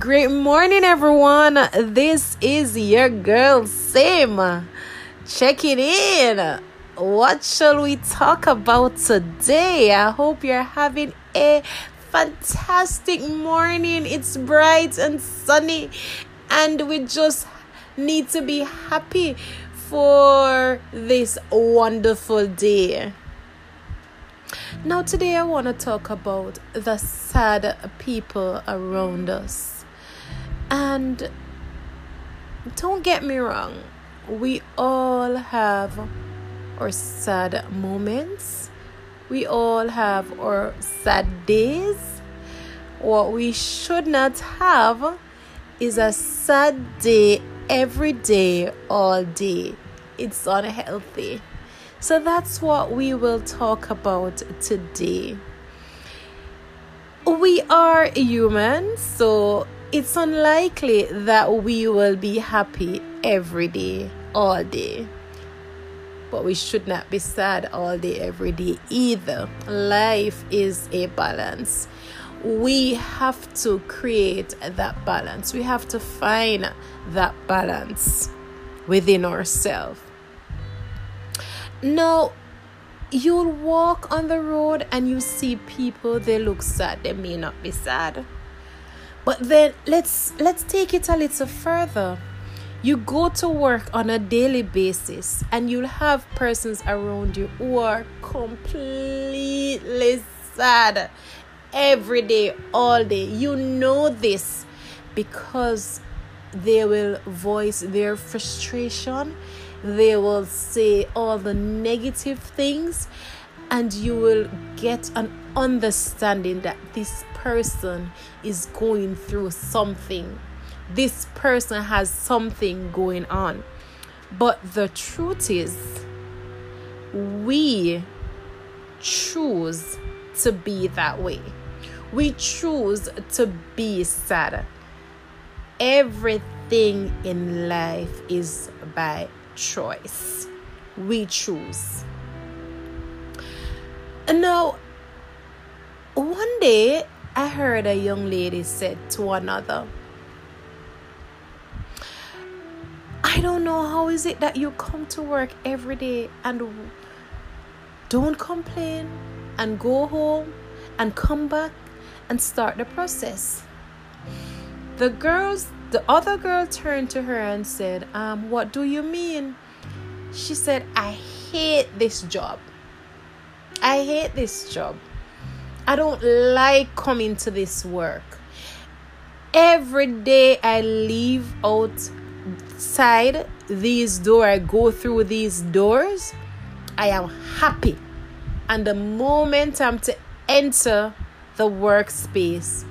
Great morning, everyone. This is your girl, Sim. Checking in. What shall we talk about today? I hope you're having a fantastic morning. It's bright and sunny, and we just need to be happy for this wonderful day. Now, today I want to talk about the sad people around us. And don't get me wrong, we all have our sad moments, we all have our sad days. What we should not have is a sad day every day, all day. It's unhealthy. So that's what we will talk about today. We are human, so it's unlikely that we will be happy every day, all day. But we should not be sad all day, every day either. Life is a balance. We have to create that balance. We have to find that balance within ourselves Now, you'll walk on the road and you see people, they look sad, they may not be sad. But then let's let's take it a little further. You go to work on a daily basis and you'll have persons around you who are completely sad every day, all day. You know this because they will voice their frustration they will say all the negative things and you will get an understanding that this person is going through something this person has something going on but the truth is we choose to be that way we choose to be sad everything in life is by choice. We choose. Now, one day I heard a young lady said to another, I don't know how is it that you come to work every day and don't complain and go home and come back and start the process. The girls the other girl turned to her and said, um, What do you mean? She said, I hate this job. I hate this job. I don't like coming to this work. Every day I leave outside these doors, I go through these doors, I am happy. And the moment I'm to enter the workspace,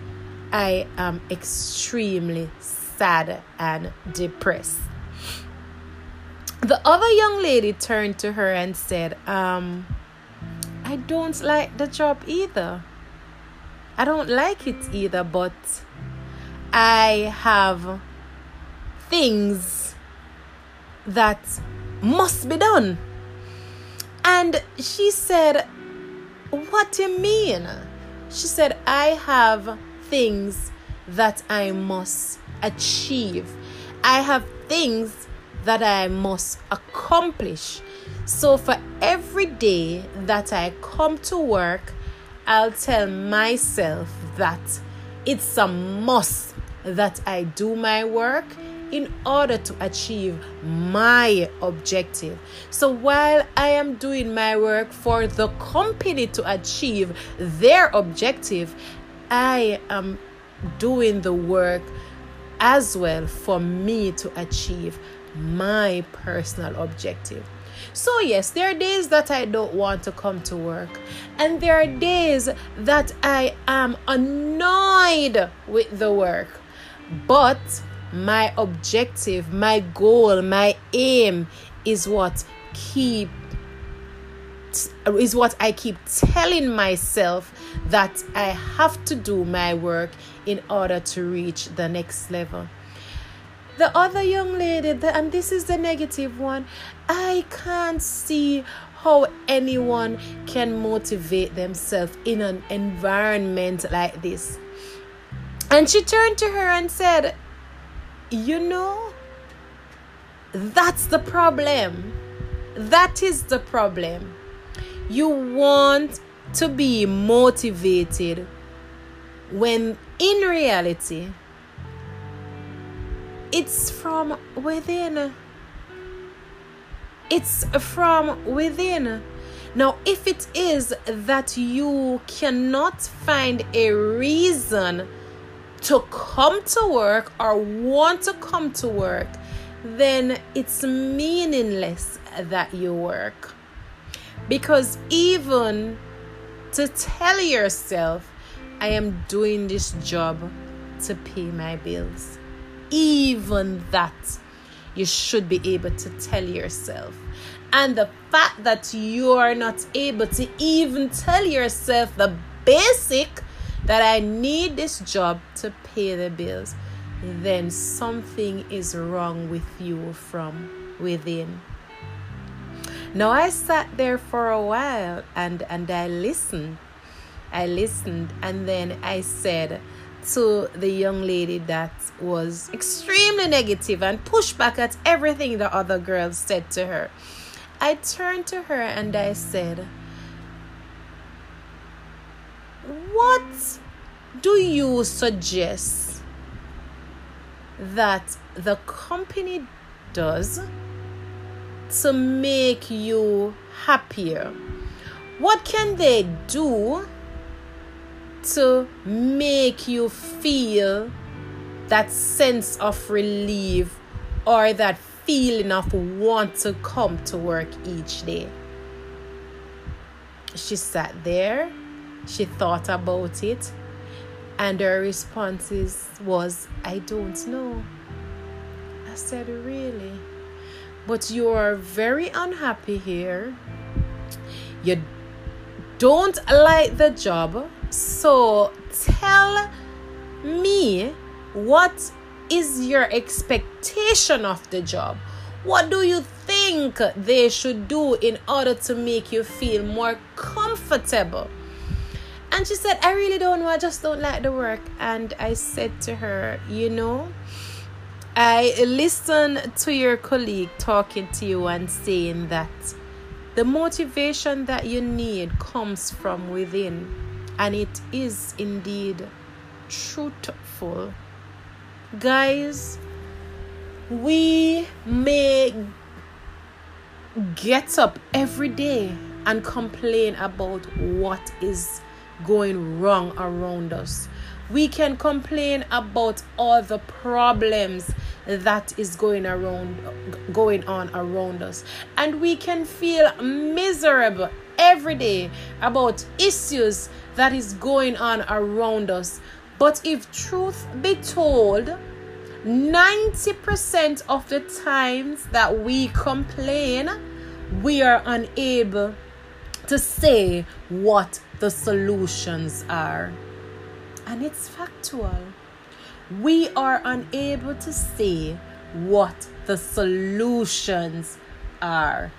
I am extremely sad and depressed. The other young lady turned to her and said, um, I don't like the job either. I don't like it either, but I have things that must be done. And she said, What do you mean? She said, I have things that I must achieve. I have things that I must accomplish. So for every day that I come to work, I'll tell myself that it's a must that I do my work in order to achieve my objective. So while I am doing my work for the company to achieve their objective, I am doing the work as well for me to achieve my personal objective. So, yes, there are days that I don't want to come to work, and there are days that I am annoyed with the work. But my objective, my goal, my aim is what keep is what I keep telling myself that I have to do my work in order to reach the next level. The other young lady, and this is the negative one, I can't see how anyone can motivate themselves in an environment like this. And she turned to her and said, You know, that's the problem. That is the problem. You want to be motivated when in reality it's from within. It's from within. Now, if it is that you cannot find a reason to come to work or want to come to work, then it's meaningless that you work. Because even to tell yourself, I am doing this job to pay my bills, even that you should be able to tell yourself. And the fact that you are not able to even tell yourself the basic that I need this job to pay the bills, then something is wrong with you from within. Now I sat there for a while and and I listened. I listened and then I said, to the young lady that was extremely negative and pushed back at everything the other girls said to her. I turned to her and I said, What do you suggest that the company does to make you happier? What can they do to make you feel that sense of relief or that feeling of want to come to work each day. She sat there, she thought about it, and her response was, I don't know. I said, Really? But you are very unhappy here. You don't like the job so tell me what is your expectation of the job? What do you think they should do in order to make you feel more comfortable? And she said, I really don't know. I just don't like the work. And I said to her, You know, I listened to your colleague talking to you and saying that the motivation that you need comes from within and it is indeed truthful. Guys, we may get up every day and complain about what is going wrong around us. We can complain about all the problems that is going around going on around us and we can feel miserable every day about issues that is going on around us. But if truth be told, 90% of the times that we complain, we are unable to say what the solutions are. And it's factual. We are unable to say what the solutions are.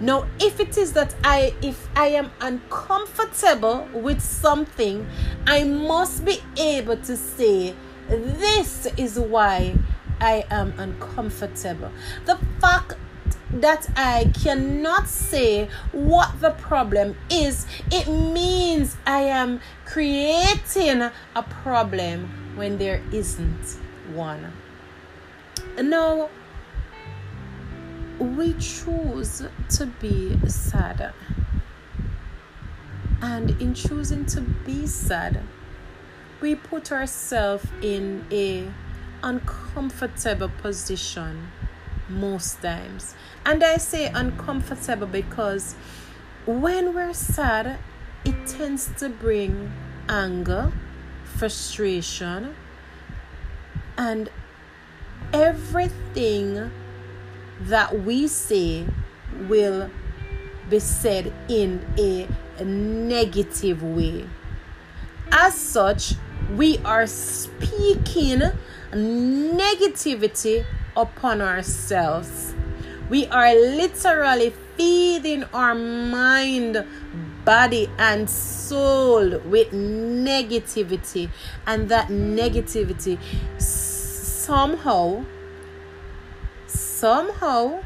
Now, if it is that I if I am uncomfortable with something, I must be able to say this is why I am uncomfortable. The fact that I cannot say what the problem is, it means I am creating a problem when there isn't one. Now, we choose to be sad. And in choosing to be sad, we put ourselves in a uncomfortable position most times. And I say uncomfortable because when we're sad, it tends to bring anger, frustration, and everything that we say will be said in a negative way. As such, we are speaking negativity upon ourselves. We are literally feeding our mind body and soul with negativity, and that negativity somehow, somehow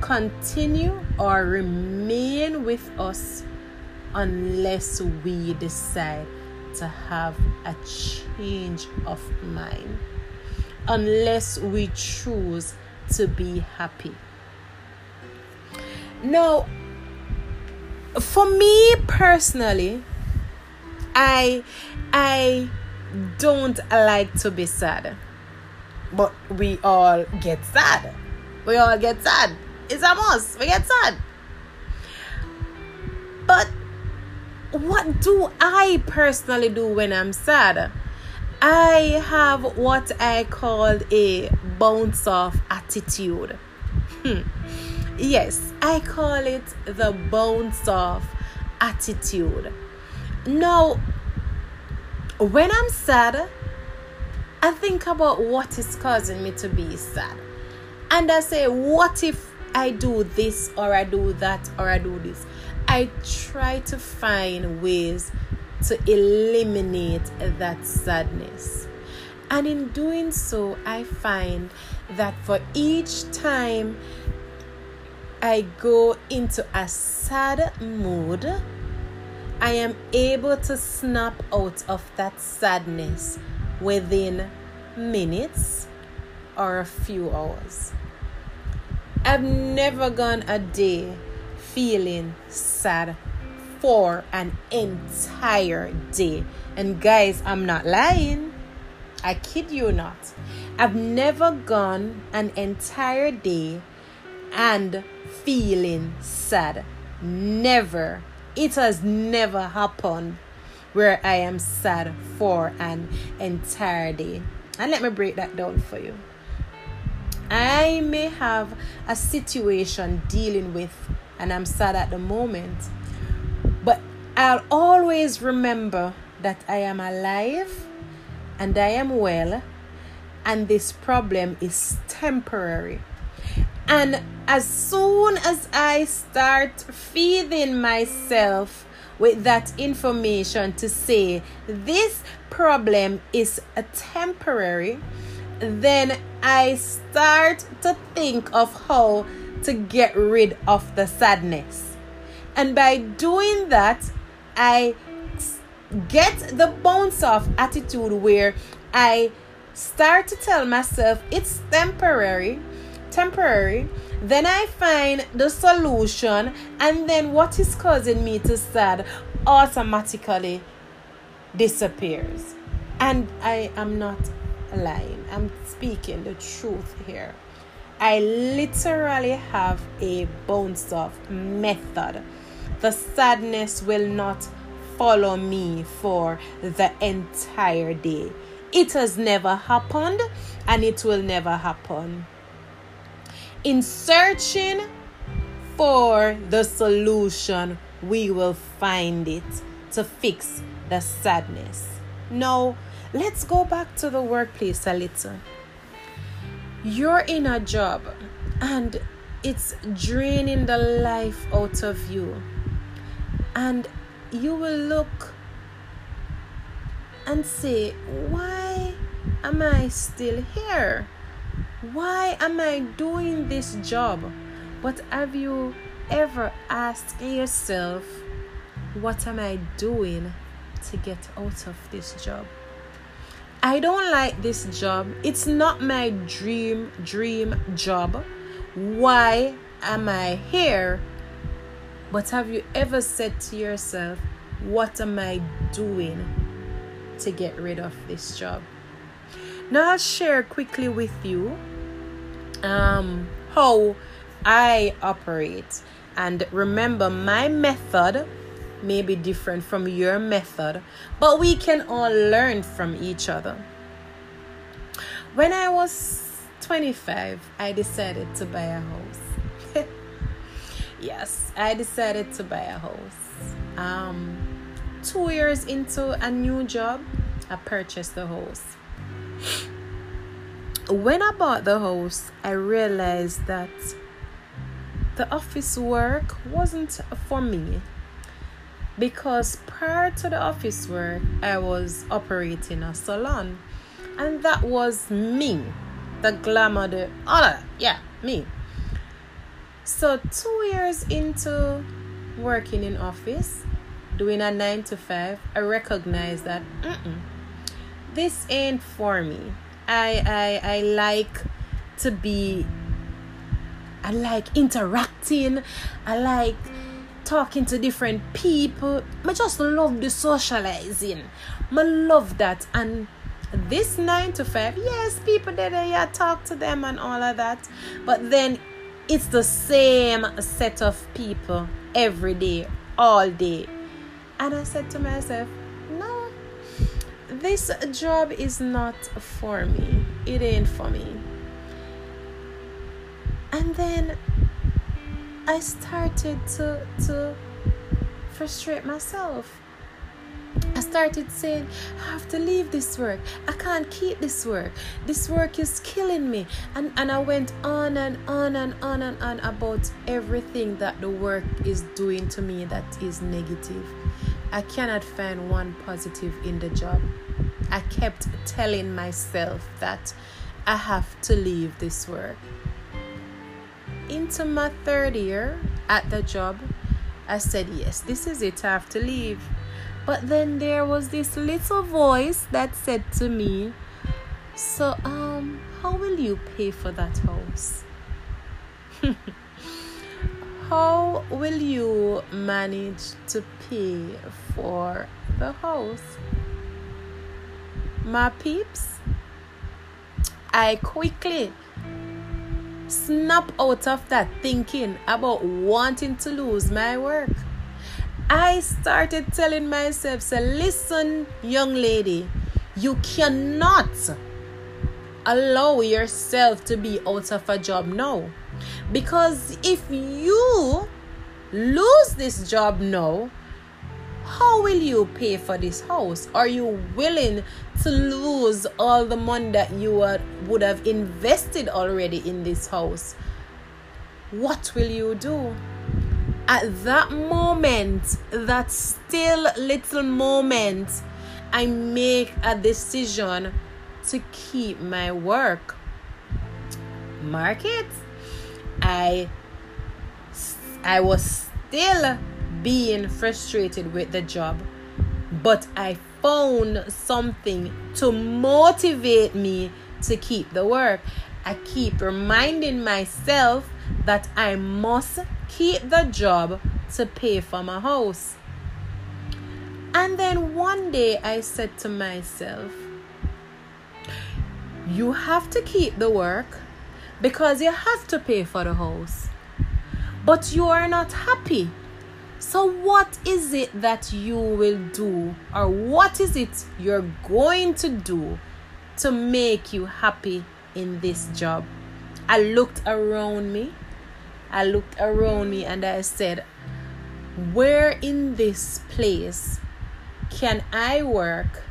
continue or remain with us unless we decide to have a change of mind, unless we choose to be happy. Now, for me personally, I I don't like to be sad. But we all get sad. We all get sad. It's a must. We get sad. But what do I personally do when I'm sad? I have what I call a bounce off attitude. Hmm. Yes, I call it the bounce off attitude. Now, when I'm sad, I think about what is causing me to be sad. And I say, what if I do this or I do that or I do this? I try to find ways to eliminate that sadness. And in doing so, I find that for each time I go into a sad mood, I am able to snap out of that sadness within minutes or a few hours. I've never gone a day feeling sad for an entire day. And guys, I'm not lying. I kid you not. I've never gone an entire day and feeling sad. Never. It has never happened where I am sad for an entire day. And let me break that down for you. I may have a situation dealing with and I'm sad at the moment, but I'll always remember that I am alive and I am well, and this problem is temporary. And as soon as I start feeding myself with that information to say this problem is a temporary, then I start to think of how to get rid of the sadness. And by doing that, I get the bounce off attitude where I start to tell myself it's temporary, temporary. Then I find the solution, and then what is causing me to sad automatically disappears. And I am not lying, I'm speaking the truth here. I literally have a bounce off method. The sadness will not follow me for the entire day. It has never happened and it will never happen. In searching for the solution, we will find it to fix the sadness. Now, let's go back to the workplace a little. You're in a job and it's draining the life out of you. And you will look and say, Why am I still here? Why am I doing this job? But have you ever asked yourself, what am I doing to get out of this job? I don't like this job. It's not my dream dream job. Why am I here? But have you ever said to yourself, what am I doing to get rid of this job? Now I'll share quickly with you um, how I operate. And remember, my method may be different from your method, but we can all learn from each other. When I was 25, I decided to buy a house. yes, I decided to buy a house. Um, two years into a new job, I purchased the house. When I bought the house, I realized that the office work wasn't for me because prior to the office work, I was operating a salon, and that was me, the glamour, the all yeah, me. So two years into working in office, doing a nine to five, I recognized that this ain't for me. I I I like to be. I like interacting. I like talking to different people. I just love the socializing. I love that. And this nine to five, yes, people that yeah, talk to them and all of that. But then it's the same set of people every day, all day. And I said to myself, this job is not for me. It ain't for me. And then I started to to frustrate myself. I started saying, I have to leave this work. I can't keep this work. This work is killing me. And, and I went on and on and on and on about everything that the work is doing to me that is negative. I cannot find one positive in the job. I kept telling myself that I have to leave this work into my third year at the job, I said, Yes, this is it, I have to leave. But then there was this little voice that said to me, So, um, how will you pay for that house? how will you manage to pay for the house? My peeps, I quickly snap out of that thinking about wanting to lose my work. I started telling myself, say, listen, young lady, you cannot allow yourself to be out of a job now. Because if you lose this job now, how will you pay for this house? Are you willing to lose all the money that you would have invested already in this house? What will you do? At that moment, that still little moment, I make a decision to keep my work. Market. I I was still being frustrated with the job, but I found something to motivate me to keep the work. I keep reminding myself that I must keep the job to pay for my house. And then one day I said to myself, You have to keep the work because you have to pay for the house. But you are not happy so, what is it that you will do, or what is it you're going to do to make you happy in this job? I looked around me. I looked around me and I said, Where in this place can I work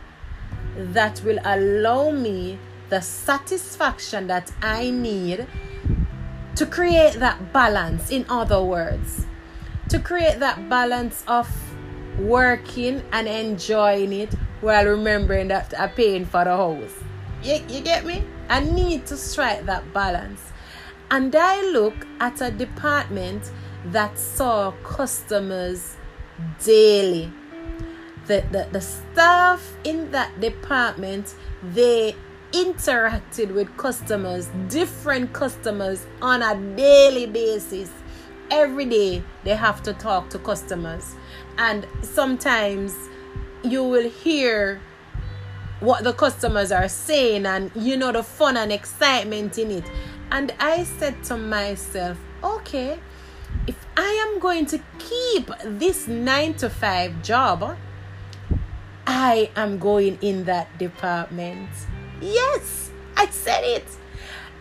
that will allow me the satisfaction that I need to create that balance? In other words, to create that balance of working and enjoying it while remembering that I'm paying for the house. You, you get me? I need to strike that balance. And I look at a department that saw customers daily. The, the, the staff in that department, they interacted with customers, different customers on a daily basis every day they have to talk to customers. And sometimes you will hear what the customers are saying and you know the fun and excitement in it. And i said to myself okay if i am going to keep this 9 to 5 job i am going in that department. Yes i said it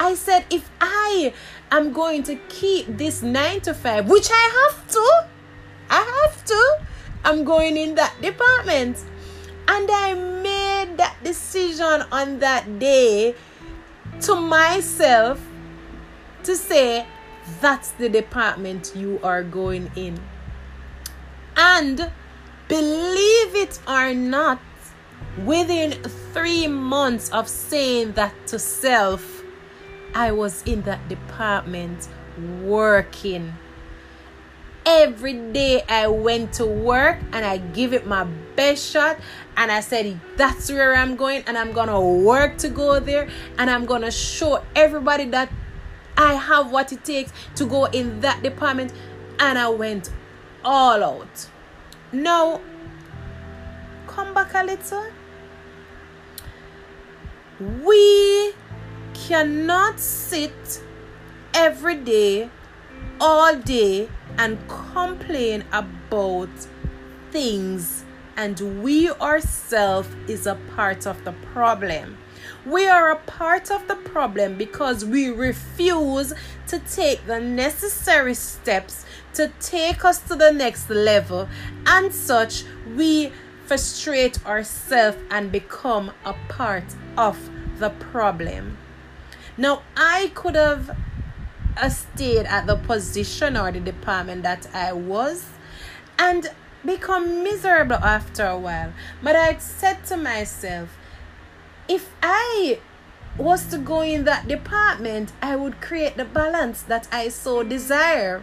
i said if i I'm going to keep this nine to five, which I have to. I have to. I'm going in that department. And I made that decision on that day to myself to say, that's the department you are going in. And Believe it or not, within three months of saying that to self, I was in that department working. Every day I went to work and I give it my best shot and I said that's where I'm going and I'm gonna work to go there and I'm gonna show everybody that I have what it takes to go in that department and I went all out. Now come back a little. We cannot sit every day, all day, and complain about things, and we ourselves is a part of the problem. We are a part of the problem because we refuse to take the necessary steps to take us to the next level, and such we frustrate ourselves and become a part of the problem. Now, I could have uh, stayed at the position or the department that I was and become miserable after a while. But I said to myself, if I was to go in that department, I would create the balance that I so desire.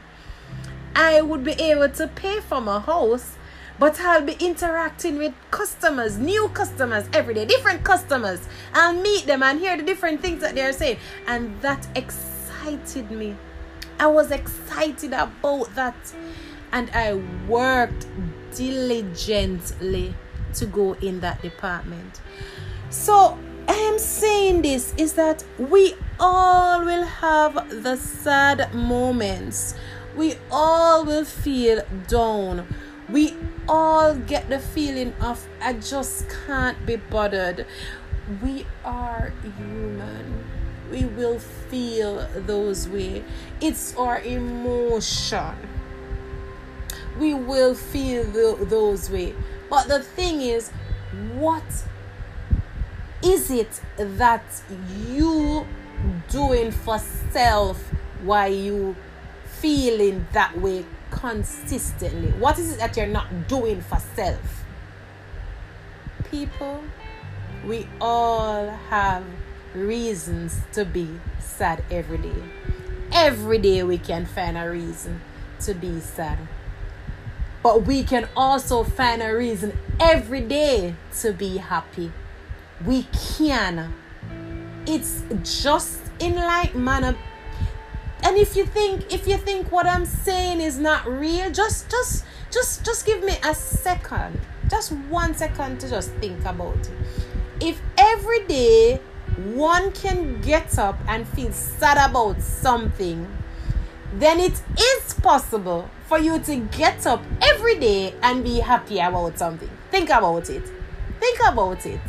I would be able to pay for my house but I'll be interacting with customers, new customers every day, different customers. I'll meet them and hear the different things that they're saying. And that excited me. I was excited about that. And I worked diligently to go in that department. So I am saying this is that we all will have the sad moments. We all will feel down we all get the feeling of I just can't be bothered. We are human. We will feel those way. It's our emotion. We will feel the, those way. But the thing is, what is it that you doing for self why you feeling that way consistently? What is it that you're not doing for self? People, we all have reasons to be sad every day. Every day we can find a reason to be sad. But we can also find a reason every day to be happy. We can. It's just in like manner and if you think if you think what i'm saying is not real just just just just give me a second. Just one second to just think about it. If every day one can get up and feel sad about something then it is possible for you to get up every day and be happy about something. Think about it. Think about it.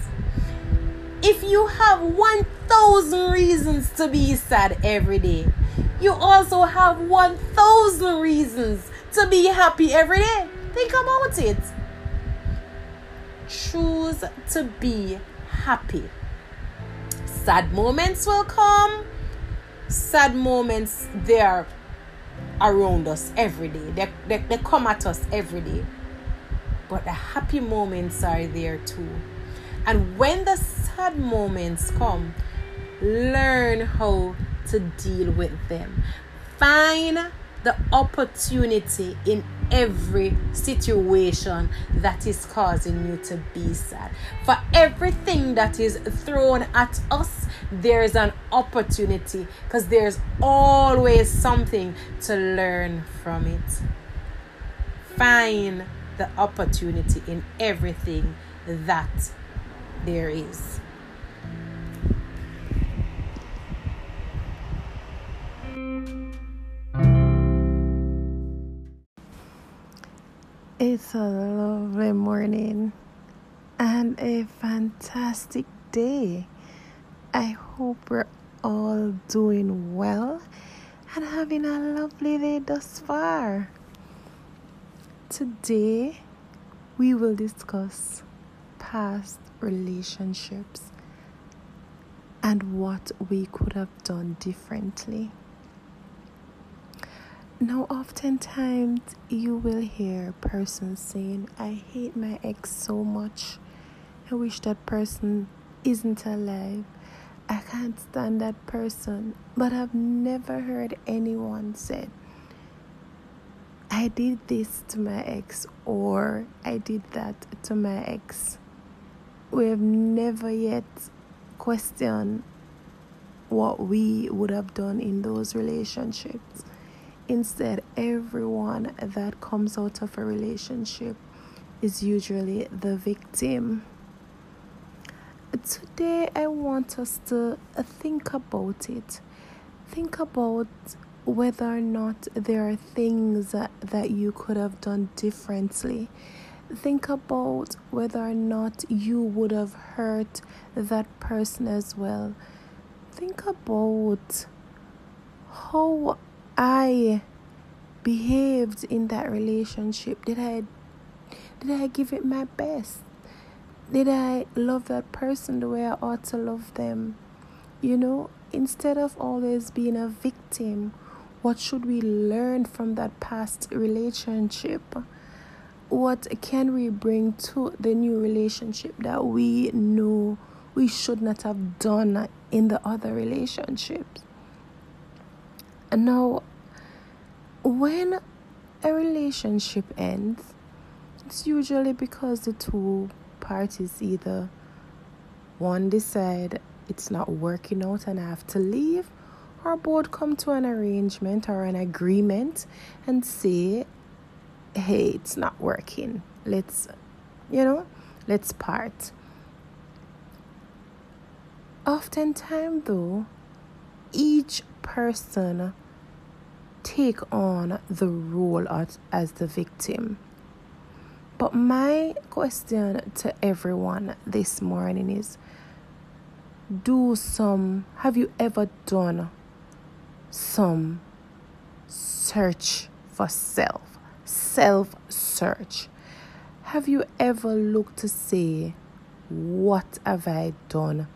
If you have 1000 reasons to be sad every day you also have 1000 reasons to be happy every day. Think about it. Choose to be happy. Sad moments will come. Sad moments, they are around us every day. They, they, they come at us every day. But the happy moments are there too. And when the sad moments come, learn how to deal with them. Find the opportunity in every situation that is causing you to be sad. For everything that is thrown at us, there's an opportunity because there's always something to learn from it. Find the opportunity in everything that there is. It's a lovely morning and a fantastic day. I hope we're all doing well and having a lovely day thus far. Today, we will discuss past relationships and what we could have done differently. Now, oftentimes you will hear persons saying, I hate my ex so much. I wish that person isn't alive. I can't stand that person. But I've never heard anyone say, I did this to my ex or I did that to my ex. We have never yet questioned what we would have done in those relationships. Instead, everyone that comes out of a relationship is usually the victim. Today, I want us to think about it. Think about whether or not there are things that you could have done differently. Think about whether or not you would have hurt that person as well. Think about how I behaved in that relationship. Did I did I give it my best? Did I love that person the way I ought to love them? You know, instead of always being a victim, what should we learn from that past relationship? What can we bring to the new relationship that we know we should not have done in the other relationships? And now, when a relationship ends, it's usually because the two parties either one decide it's not working out and I have to leave, or both come to an arrangement or an agreement and say, hey, it's not working. Let's, you know, let's part. Oftentimes, though, each person take on the role as, as the victim but my question to everyone this morning is do some, have you ever done some search for self? Self search. Have you ever looked to say, what have I done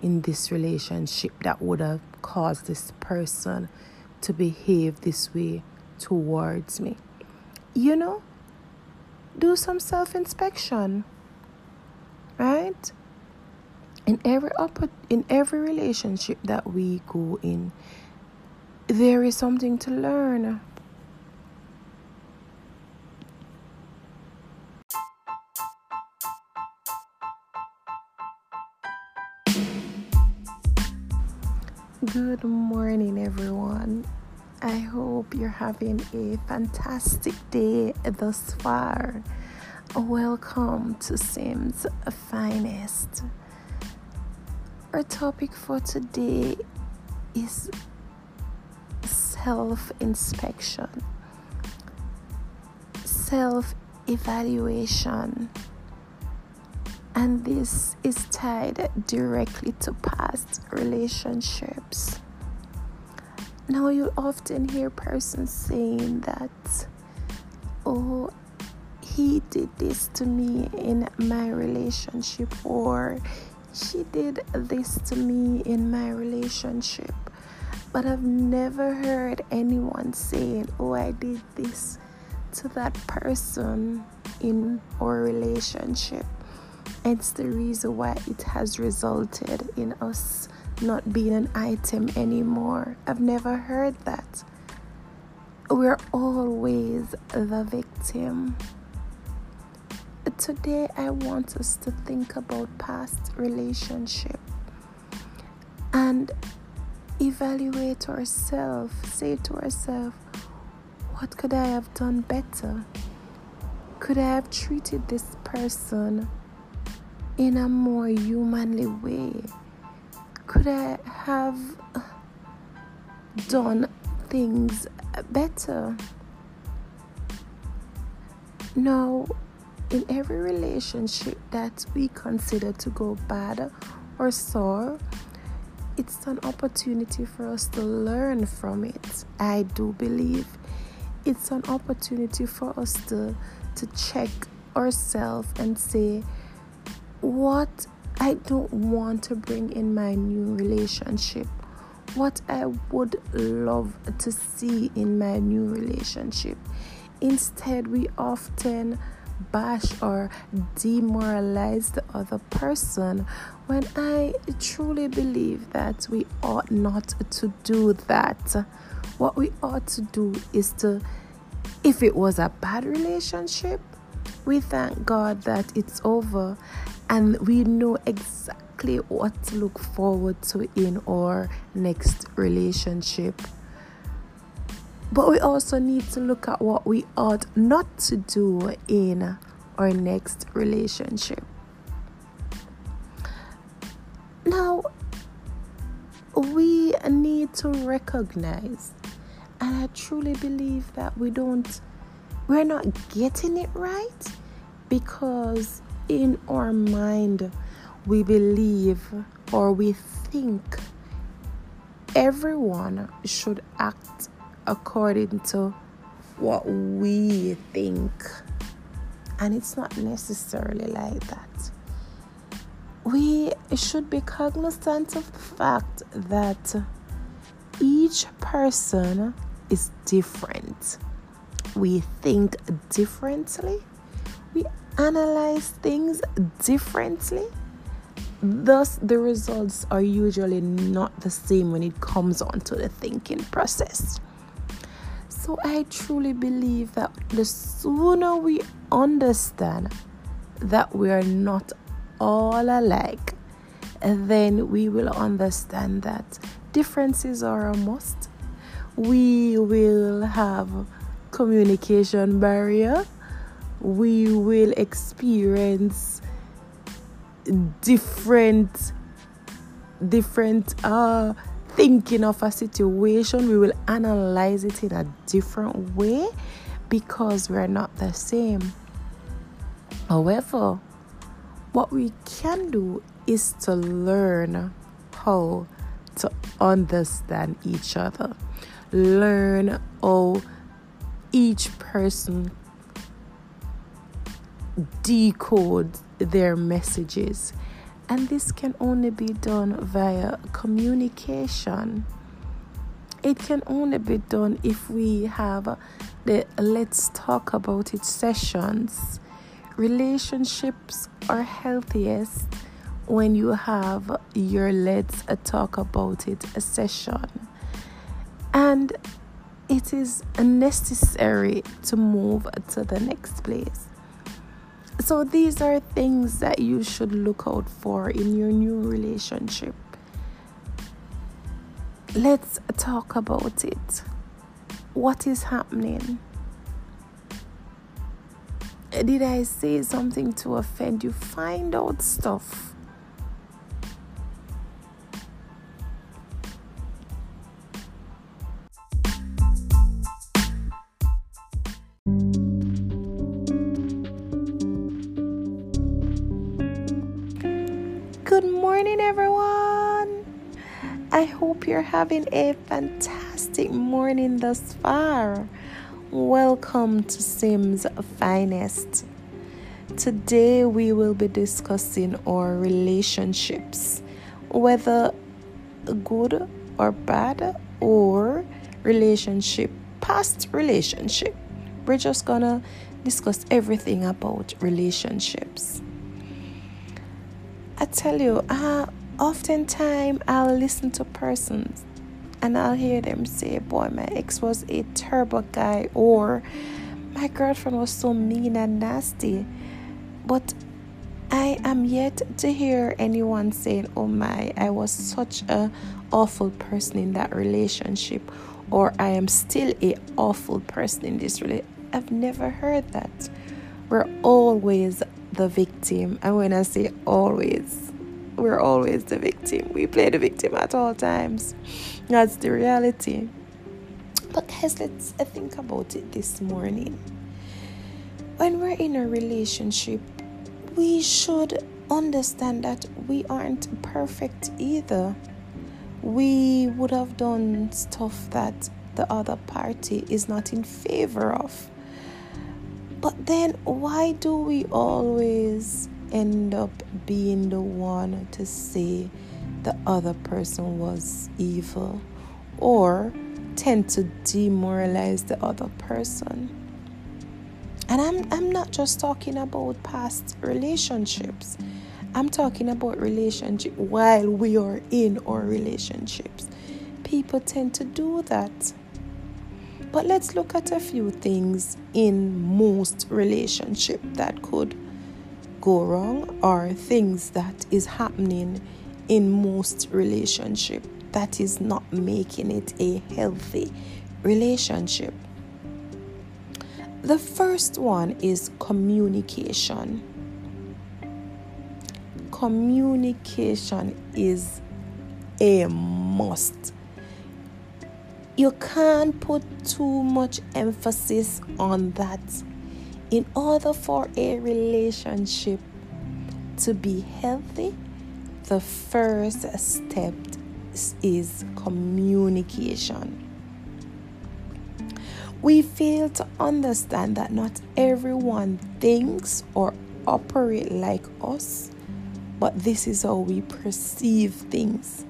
in this relationship that would have caused this person to behave this way towards me? You know, do some self inspection right in every oppor- in every relationship that we go in there is something to learn Good morning, everyone. I hope you're having a fantastic day thus far. Welcome to Sim's Finest. Our topic for today is self inspection, self evaluation, and this is tied directly to past relationships. Now, you'll often hear persons saying that, oh, he did this to me in my relationship, or she did this to me in my relationship. But I've never heard anyone saying, oh, I did this to that person in our relationship. It's the reason why it has resulted in us not being an item anymore. I've never heard that. We're always the victim. Today, I want us to think about past relationship and evaluate ourselves. Say to ourselves, what could I have done better? Could I have treated this person in a more humanly way? could I have done things better? Now, in every relationship that we consider to go bad or sour, it's an opportunity for us to learn from it. I do believe it's an opportunity for us to to check ourselves and say what I don't want to bring in my new relationship. what I would love to see in my new relationship. Instead, we often bash or demoralize the other person when I truly believe that we ought not to do that. What we ought to do is to, if it was a bad relationship, we thank God that it's over and we know exactly what to look forward to in our next relationship. But we also need to look at what we ought not to do in our next relationship. Now, we need to recognize, and I truly believe that we don't, we're not getting it right because in our mind we believe or we think everyone should act according to what we think. And it's not necessarily like that. We should be cognizant of the fact that each person is different. We think differently, analyze things differently. Thus, the results are usually not the same when it comes on to the thinking process. So I truly believe that the sooner we understand that we are not all alike, then we will understand that differences are a must. We will have communication barrier. We will experience different different uh thinking of a situation, we will analyze it in a different way because we're not the same. However, what we can do is to learn how to understand each other, learn how each person decodes their messages and this can only be done via communication. It can only be done if we have the let's talk about it sessions. Relationships are healthiest when you have your let's talk about it session. And it is necessary to move to the next place. So, these are things that you should look out for in your new relationship. Let's talk about it. What is happening? Did I say something to offend you? Find out stuff morning, everyone. I hope you're having a fantastic morning thus far. Welcome to Sim's Finest. Today, we will be discussing our relationships, whether good or bad, or relationship, past relationship. We're just gonna discuss everything about relationships. Tell you, uh, oftentimes I'll listen to persons and I'll hear them say, Boy, my ex was a terrible guy, or my girlfriend was so mean and nasty. But I am yet to hear anyone saying, Oh my, I was such a awful person in that relationship, or I am still a awful person in this relationship. I've never heard that. We're always the victim. And when I say always, we're always the victim. We play the victim at all times. That's the reality. But guys, let's think about it this morning. When we're in a relationship, we should understand that we aren't perfect either. We would have done stuff that the other party is not in favor of. But then, why do we always end up being the one to say the other person was evil or tend to demoralize the other person. And I'm, I'm not just talking about past relationships. I'm talking about relationship while we are in our relationships. People tend to do that. But let's look at a few things in most relationship that could go wrong or things that is happening in most relationship that is not making it a healthy relationship. The first one is communication. Communication is a must. You can't put too much emphasis on that. In order for a relationship to be healthy, the first step is communication. We fail to understand that not everyone thinks or operate like us, but this is how we perceive things.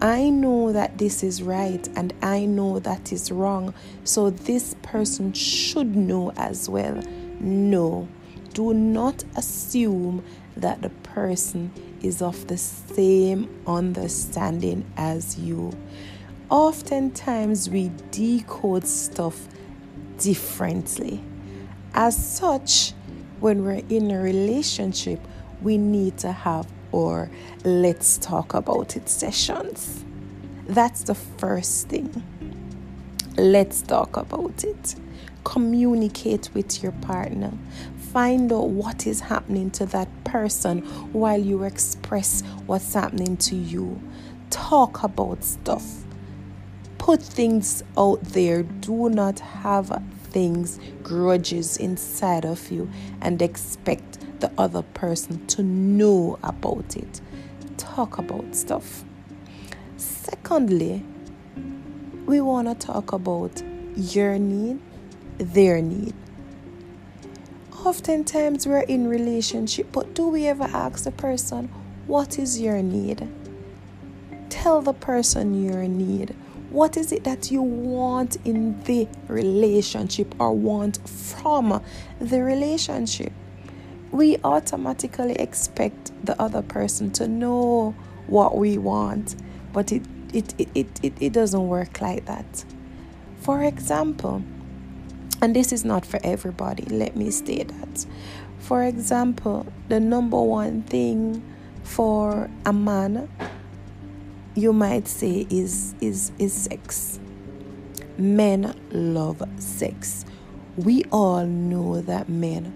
I know that this is right and I know that is wrong, so this person should know as well. No, do not assume that the person is of the same understanding as you. Oftentimes, we decode stuff differently. As such, when we're in a relationship, we need to have our let's talk about it sessions. That's the first thing. Let's talk about it. Communicate with your partner find out what is happening to that person while you express what's happening to you. Talk about stuff. Put things out there. Do not have things, grudges inside of you, and expect the other person to know about it. Talk about stuff. Secondly, we want to talk about your need, their need. Oftentimes we're in relationship but do we ever ask the person what is your need? Tell the person your need. What is it that you want in the relationship or want from the relationship? We automatically expect the other person to know what we want but it it, it, it, it, doesn't work like that. For example and this is not for everybody, let me state that. For example, the number one thing for a man you might say is is is sex. Men love sex. We all know that men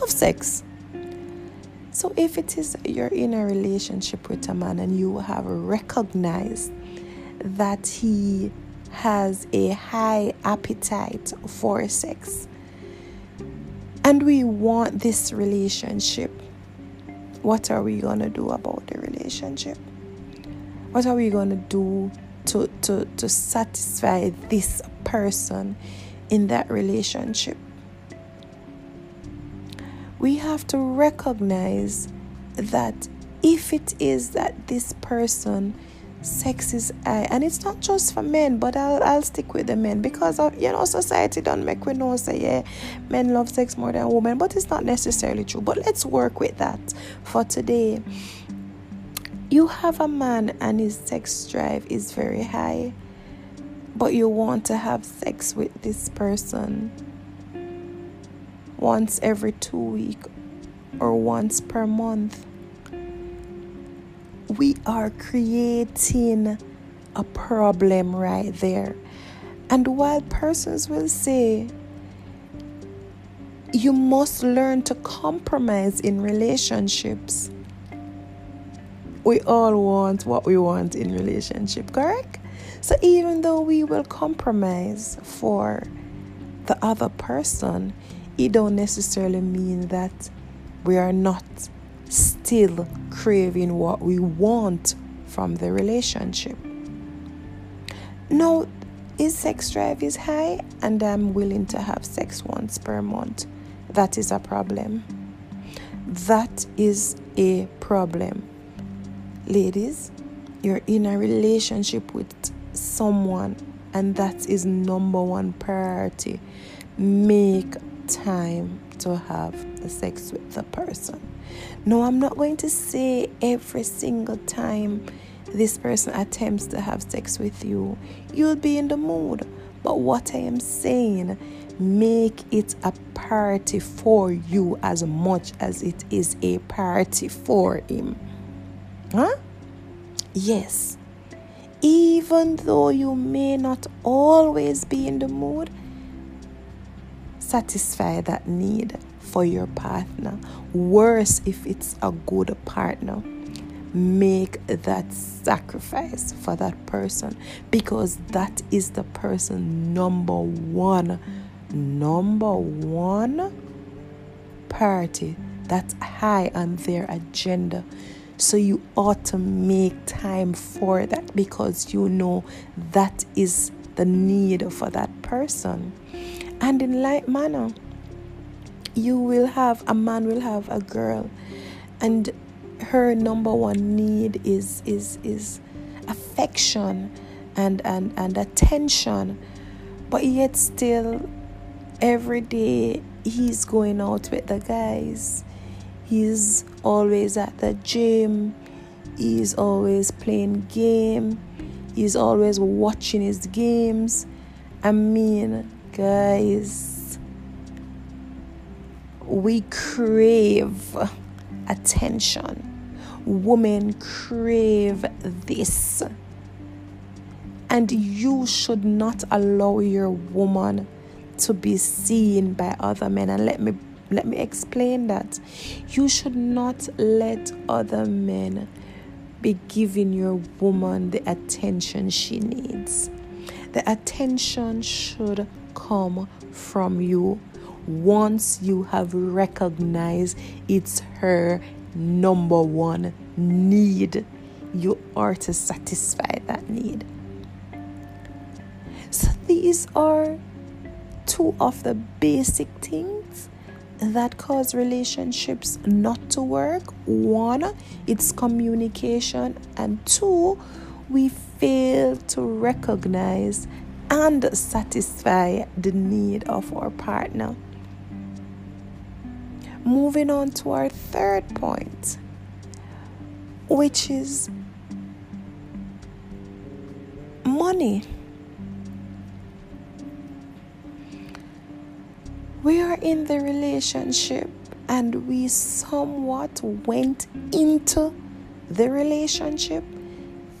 love sex. So if it is you're in a relationship with a man and you have recognized that he has a high appetite for sex and we want this relationship, what are we going to do about the relationship? What are we going to do to, to, to satisfy this person in that relationship? We have to recognize that if it is that this person sex is high and it's not just for men but I'll, I'll stick with the men because of you know society don't make we know say yeah men love sex more than women but it's not necessarily true. But let's work with that for today. You have a man and his sex drive is very high but you want to have sex with this person once every two week or once per month we are creating a problem right there. And while persons will say, you must learn to compromise in relationships. We all want what we want in relationship, correct? So even though we will compromise for the other person, it don't necessarily mean that we are not still craving what we want from the relationship. Now, his sex drive is high and I'm willing to have sex once per month. That is a problem. That is a problem. ladies, you're in a relationship with someone, and that is number one priority. Make time to have the sex with the person. No, I'm not going to say every single time this person attempts to have sex with you, you'll be in the mood. But what I am saying, make it a priority for you as much as it is a priority for him. Huh? Yes. Even though you may not always be in the mood, satisfy that need for your partner. Worse, if it's a good partner, make that sacrifice for that person because that is the person number one, number one priority that's high on their agenda. So you ought to make time for that because you know that is the need for that person. And in like manner, you will have a man will have a girl. And her number one need is is is affection and and and attention. But yet still every day he's going out with the guys. He's always at the gym. He's always playing game. He's always watching his games. I mean guys we crave attention. Women crave this. And you should not allow your woman to be seen by other men. And let me let me explain that. You should not let other men be giving your woman the attention she needs. The attention should come from you once you have recognized it's her number one need, you are to satisfy that need. So, these are two of the basic things that cause relationships not to work. One, it's communication, and two, we fail to recognize and satisfy the need of our partner. Moving on to our third point, which is money. We are in the relationship and we somewhat went into the relationship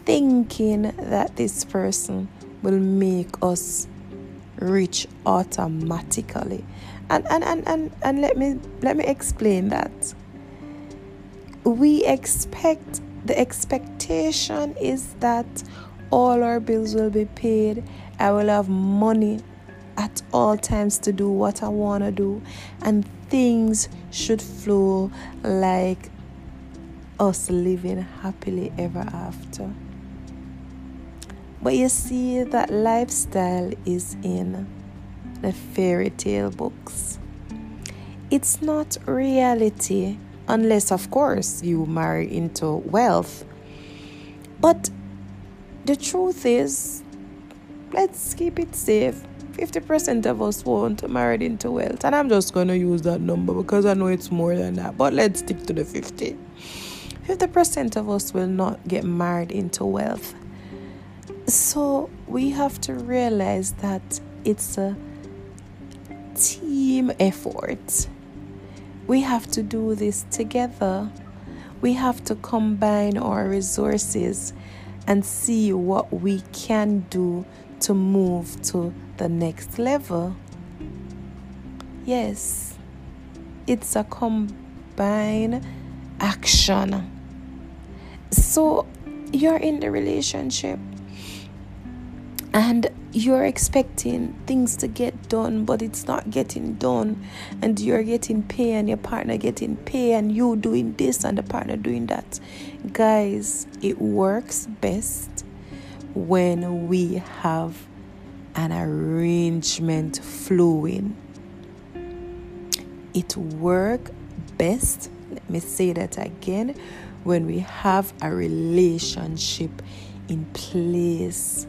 thinking that this person will make us rich automatically and and, and, and, and let me let me explain that. We expect the expectation is that all our bills will be paid. I will have money at all times to do what i want to do. And things should flow like us living happily ever after. But you see that lifestyle is in the fairy tale books. It's not reality, unless, of course, you marry into wealth. But the truth is, let's keep it safe. 50% of us won't marry into wealth. And I'm just going to use that number because I know it's more than that. But let's stick to the 50. 50% of us will not get married into wealth. So we have to realize that it's a team effort. We have to do this together. We have to combine our resources and see what we can do to move to the next level. Yes, it's a combined action. So you're in the relationship and you're expecting things to get done but it's not getting done. And you're getting pay and your partner getting pay and you doing this and the partner doing that. Guys it works best when we have an arrangement flowing. It work best let me say that again when we have a relationship in place.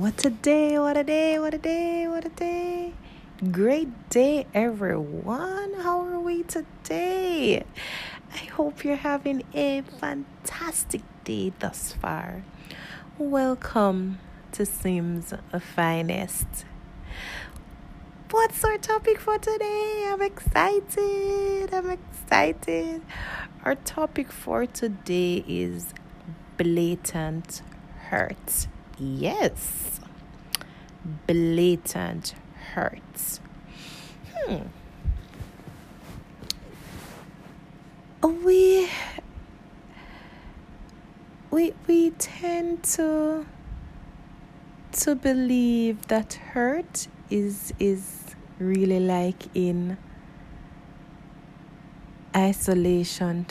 What a day, what a day, what a day, what a day. Great day, everyone. How are we today? I hope you're having a fantastic day thus far. Welcome to Sims Finest. What's our topic for today? I'm excited. I'm excited. Our topic for today is blatant hurt. Yes, blatant hurts. Hmm. We we we tend to to believe that hurt is is really like in isolation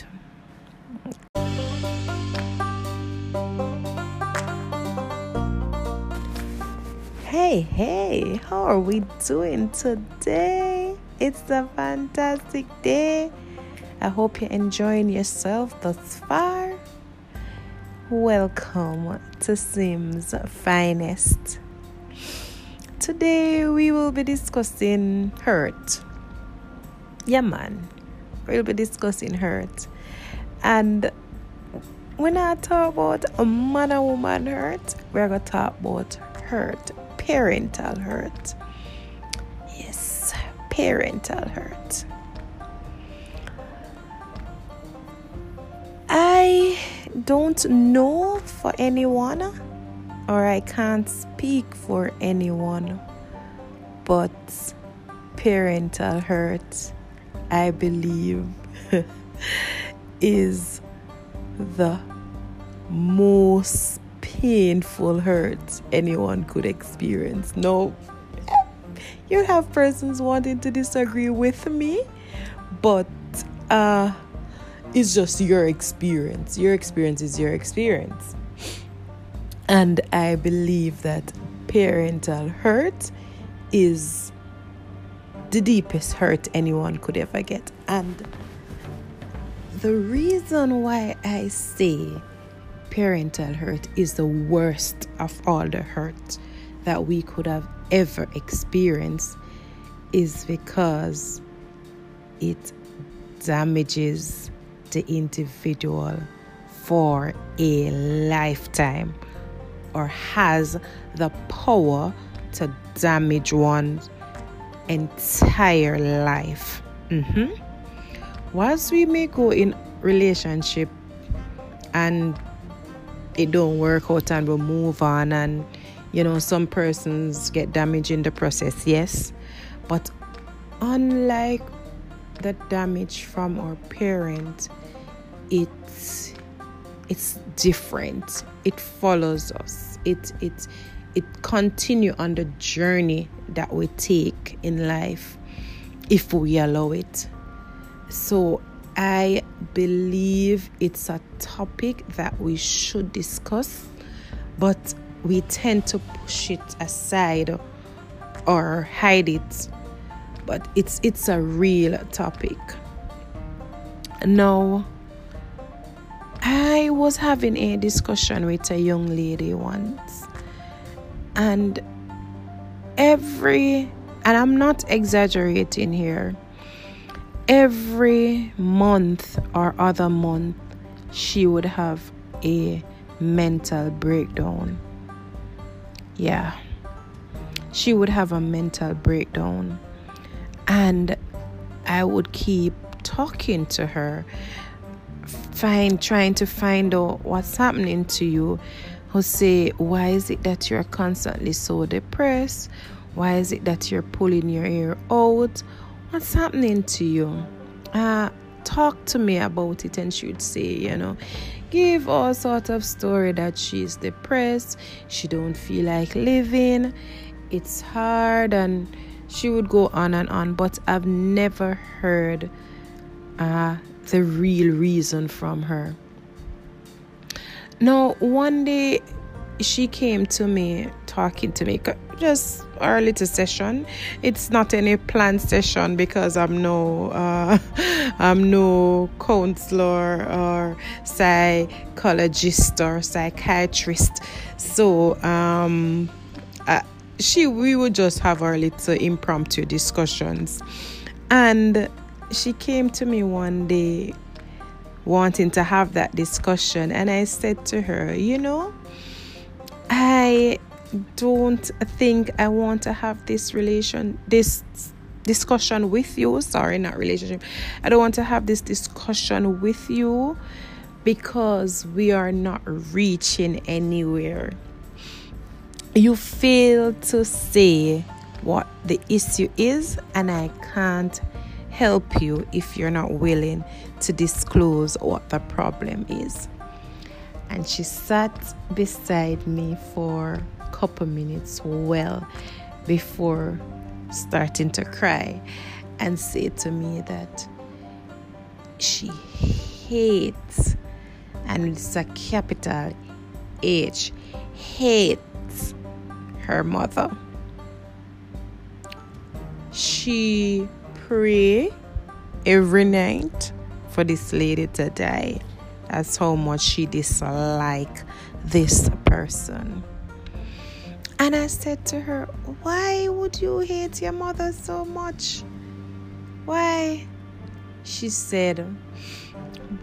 hey hey how are we doing today it's a fantastic day i hope you're enjoying yourself thus far Welcome to Sims Finest. Today we will be discussing hurt. Yeah, man, we'll be discussing hurt. And when I talk about a man and woman hurt, we're going to talk about hurt, parental hurt. Yes, parental hurt. I don't know for anyone, or I can't speak for anyone, but parental hurt, I believe, is the most painful hurt anyone could experience. No, you have persons wanting to disagree with me, but uh it's just your experience. Your experience is your experience. And I believe that parental hurt is the deepest hurt anyone could ever get. And the reason why I say parental hurt is the worst of all the hurt that we could have ever experienced is because it damages the individual for a lifetime or has the power to damage one's entire life. Mm-hmm. Whilst we may go in relationship and it don't work out and we move on and you know some persons get damaged in the process, yes. But unlike the damage from our parent it's it's different. It follows us. It it it continue on the journey that we take in life if we allow it. So i believe it's a topic that we should discuss but we tend to push it aside or hide it. But it's it's a real topic. Now I was having a discussion with a young lady once, and every, and I'm not exaggerating here, every month or other month, she would have a mental breakdown. Yeah, she would have a mental breakdown, and I would keep talking to her find trying to find out what's happening to you. Who say why is it that you're constantly so depressed? Why is it that you're pulling your hair out what's happening to you uh talk to me about it and she would say you know give all sort of story that she's depressed she don't feel like living it's hard and she would go on and on but i've never heard uh the real reason from her. Now, one day she came to me talking to me just our little session. It's not any planned session because i'm no uh, i'm no counselor or psychologist or psychiatrist. So um uh, she we would just have our little impromptu discussions. And she came to me one day wanting to have that discussion. And i said to her you know I don't think I want to have this relation, this discussion with you. Sorry, not relationship. I don't want to have this discussion with you because we are not reaching anywhere. You fail to say what the issue is, and I can't help you if you're not willing to disclose what the problem is and she sat beside me for couple minutes well before starting to cry and say to me that she hates and it's a capital H hates her mother. She pray every night for this lady to die as how much she dislike this person. And I said to her, Why would you hate your mother so much? Why? She said,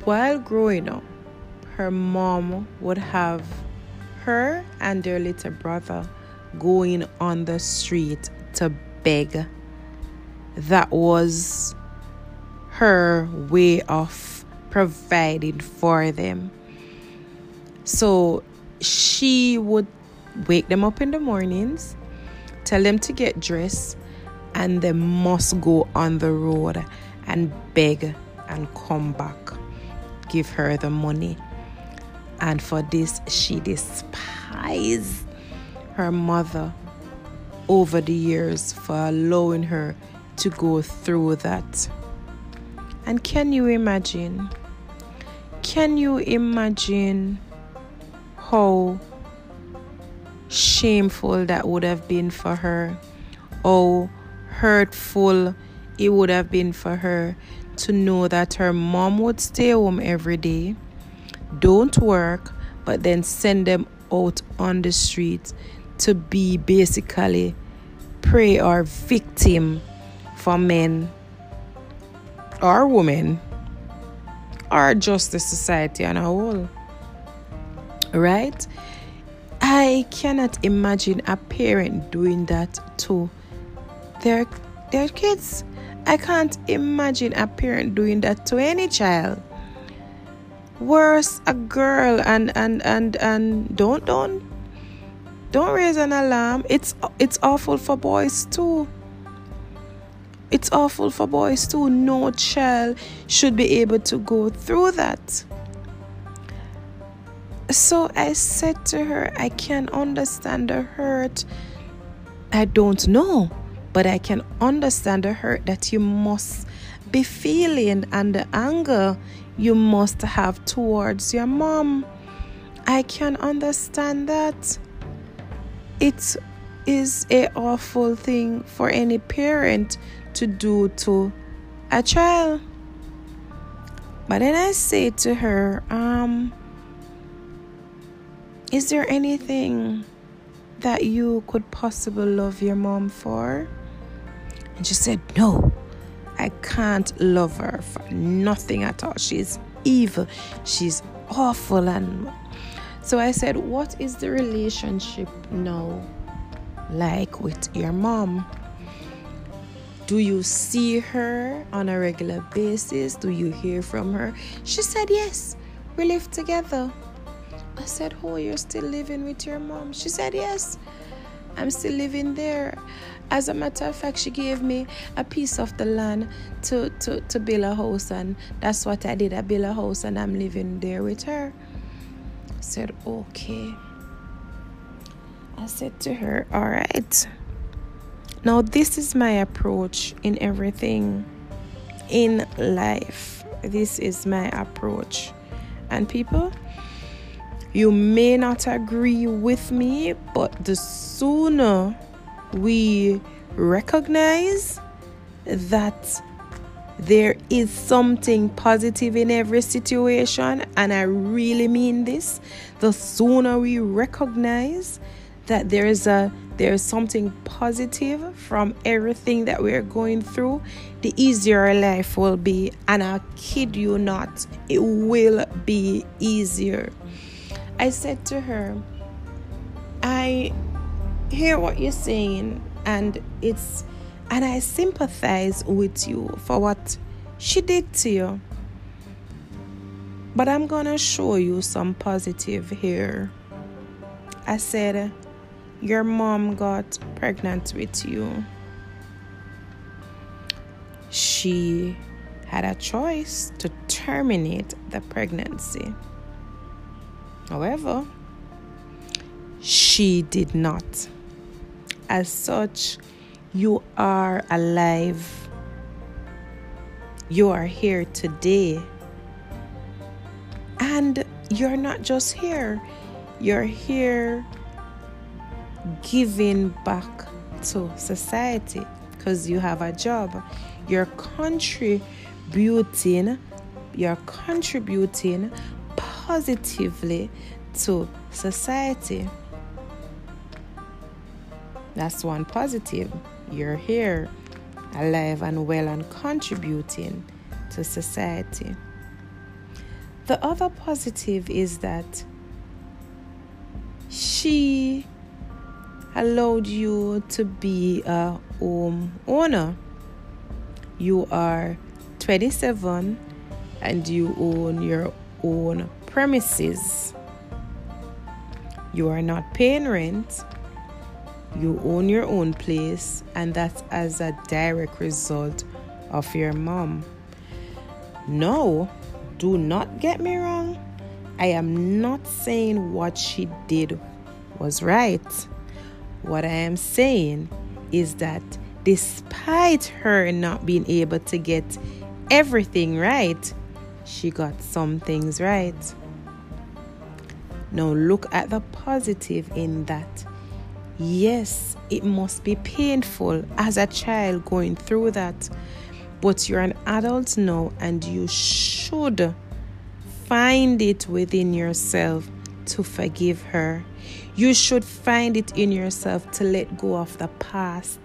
While growing up, her mom would have her and their little brother going on the street to beg. That was her way of providing for them. So she would wake them up in the mornings, tell them to get dressed, and they must go on the road and beg and come back, give her the money. And for this, she despised her mother over the years for allowing her to go through that. And can you imagine? Can you imagine how shameful that would have been for her? How hurtful it would have been for her to know that her mom would stay home every day, don't work, but then send them out on the street to be basically prey or victim for men or women or just the society on a whole. Right? I cannot imagine a parent doing that to their their kids. I can't imagine a parent doing that to any child. Worse, a girl and and and and don't don't don't raise an alarm. It's it's awful for boys too. It's awful for boys too. No child should be able to go through that. So I said to her, I can understand the hurt. I don't know, but I can understand the hurt that you must be feeling and the anger you must have towards your mom. I can understand that. It is a awful thing for any parent to do to a child. But then I say to her, um, is there anything that you could possibly love your mom for? And she said, No, I can't love her for nothing at all. She's evil, she's awful. And so I said, What is the relationship now like with your mom? Do you see her on a regular basis? Do you hear from her? She said, Yes, we live together. I said, Oh, you're still living with your mom? She said, Yes, I'm still living there. As a matter of fact, she gave me a piece of the land to, to, to build a house, and that's what I did. I built a house, and I'm living there with her. I said, Okay. I said to her, All right. Now, this is my approach in everything in life. This is my approach. And people, You may not agree with me, but the sooner we recognize that there is something positive in every situation, and I really mean this, the sooner we recognize that there is a there is something positive from everything that we're going through, the easier life will be. And I kid you not, it will be easier. I said to her, I hear what you're saying, and it's and I sympathize with you for what she did to you. But I'm gonna show you some positive here. I said, Your mom got pregnant with you. She had a choice to terminate the pregnancy. However, she did not. As such, you are alive. You are here today. And you're not just here, you're here giving back to society because you have a job. You're contributing, you're contributing positively to society. That's one positive. You're here, alive and well, and contributing to society. The other positive is that she allowed you to be a home owner. You are 27 and you own your own premises. You are not paying rent you own your own place, and that's as a direct result of your mom. No, do not get me wrong. I am not saying what she did was right. What I am saying is that despite her not being able to get everything right, she got some things right. Now look at the positive in that Yes, it must be painful as a child going through that, but you're an adult now and you should find it within yourself to forgive her. You should find it in yourself to let go of the past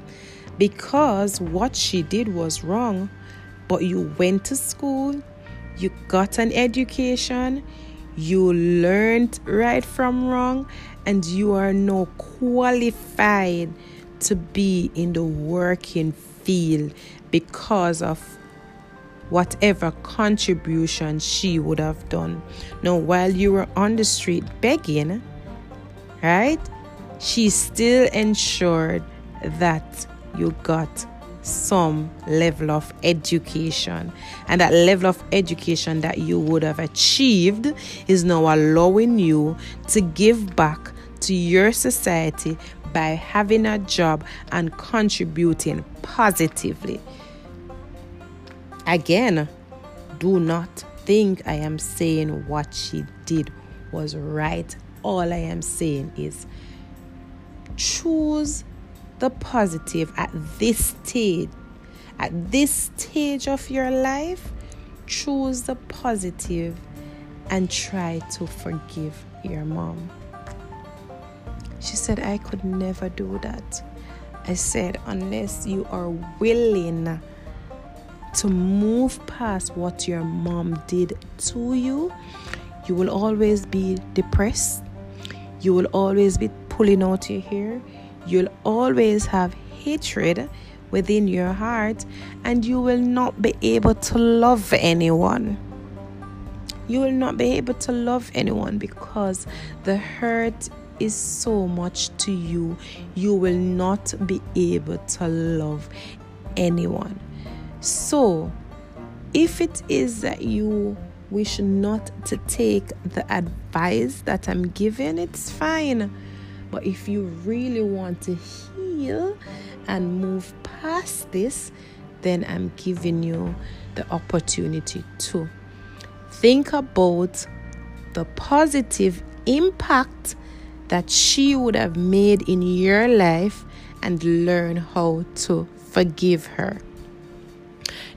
because what she did was wrong, but you went to school, you got an education, you learned right from wrong, and you are now qualified to be in the working field because of whatever contribution she would have done. Now, while you were on the street begging, right, she still ensured that you got some level of education. And that level of education that you would have achieved is now allowing you to give back to your society by having a job and contributing positively. Again, do not think I am saying what she did was right. All I am saying is choose the positive at this stage. At this stage of your life, choose the positive and try to forgive your mom. She said, I could never do that. I said, unless you are willing to move past what your mom did to you, you will always be depressed. You will always be pulling out your hair. You'll always have hatred within your heart, and you will not be able to love anyone. You will not be able to love anyone because the hurt is so much to you. You will not be able to love anyone. So, if it is that you wish not to take the advice that I'm giving, it's fine but if you really want to heal and move past this, then I'm giving you the opportunity to think about the positive impact that she would have made in your life and learn how to forgive her.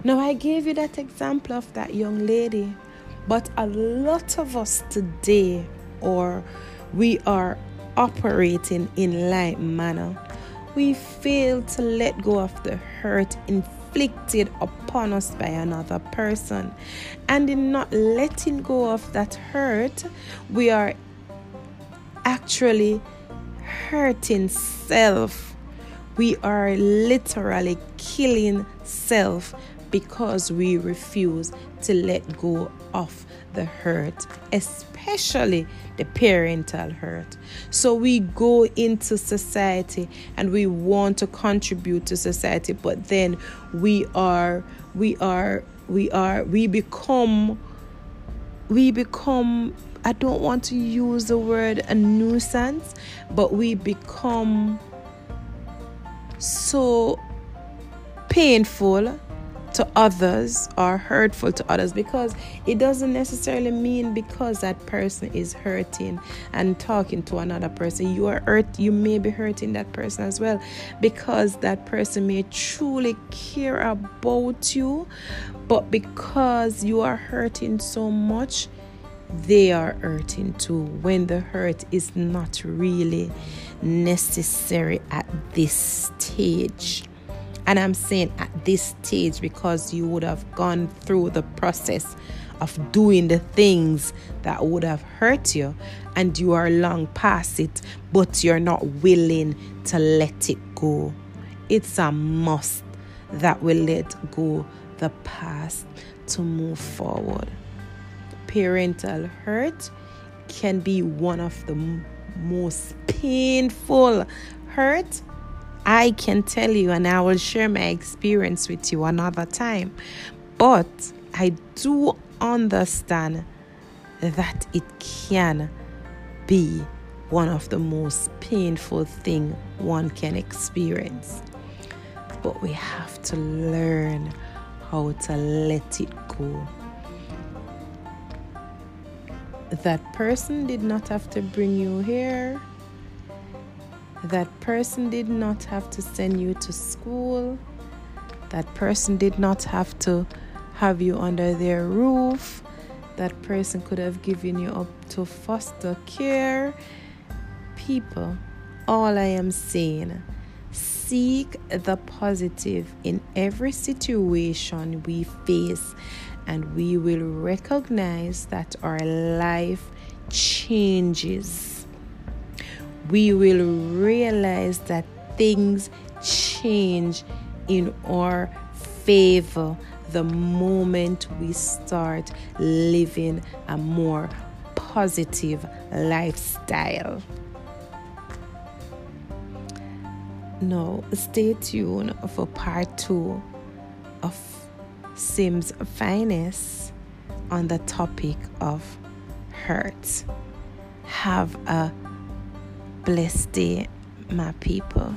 Now, I gave you that example of that young lady, but a lot of us today, or we are operating in like manner, we fail to let go of the hurt inflicted upon us by another person. And in not letting go of that hurt, we are actually hurting self. We are literally killing self because we refuse to let go of the hurt, especially the parental hurt. So we go into society and we want to contribute to society, but then we are, we are, we are, we become, we become I don't want to use the word a nuisance, but we become so painful to others or hurtful to others because it doesn't necessarily mean because that person is hurting and talking to another person you are hurt you may be hurting that person as well because that person may truly care about you but because you are hurting so much they are hurting too when the hurt is not really necessary at this stage. And I'm saying at this stage because you would have gone through the process of doing the things that would have hurt you and you are long past it, but you're not willing to let it go. It's a must that we let go the past to move forward parental hurt can be one of the most painful hurt I can tell you, and I will share my experience with you another time. But I do understand that it can be one of the most painful thing one can experience. But we have to learn how to let it go that person did not have to bring you here. That person did not have to send you to school. That person did not have to have you under their roof. That person could have given you up to foster care. People, all I am saying, seek the positive in every situation we face and we will recognize that our life changes. We will realize that things change in our favor the moment we start living a more positive lifestyle. Now, stay tuned for part two of Sim's finest on the topic of hurt. Have a blessed day, my people.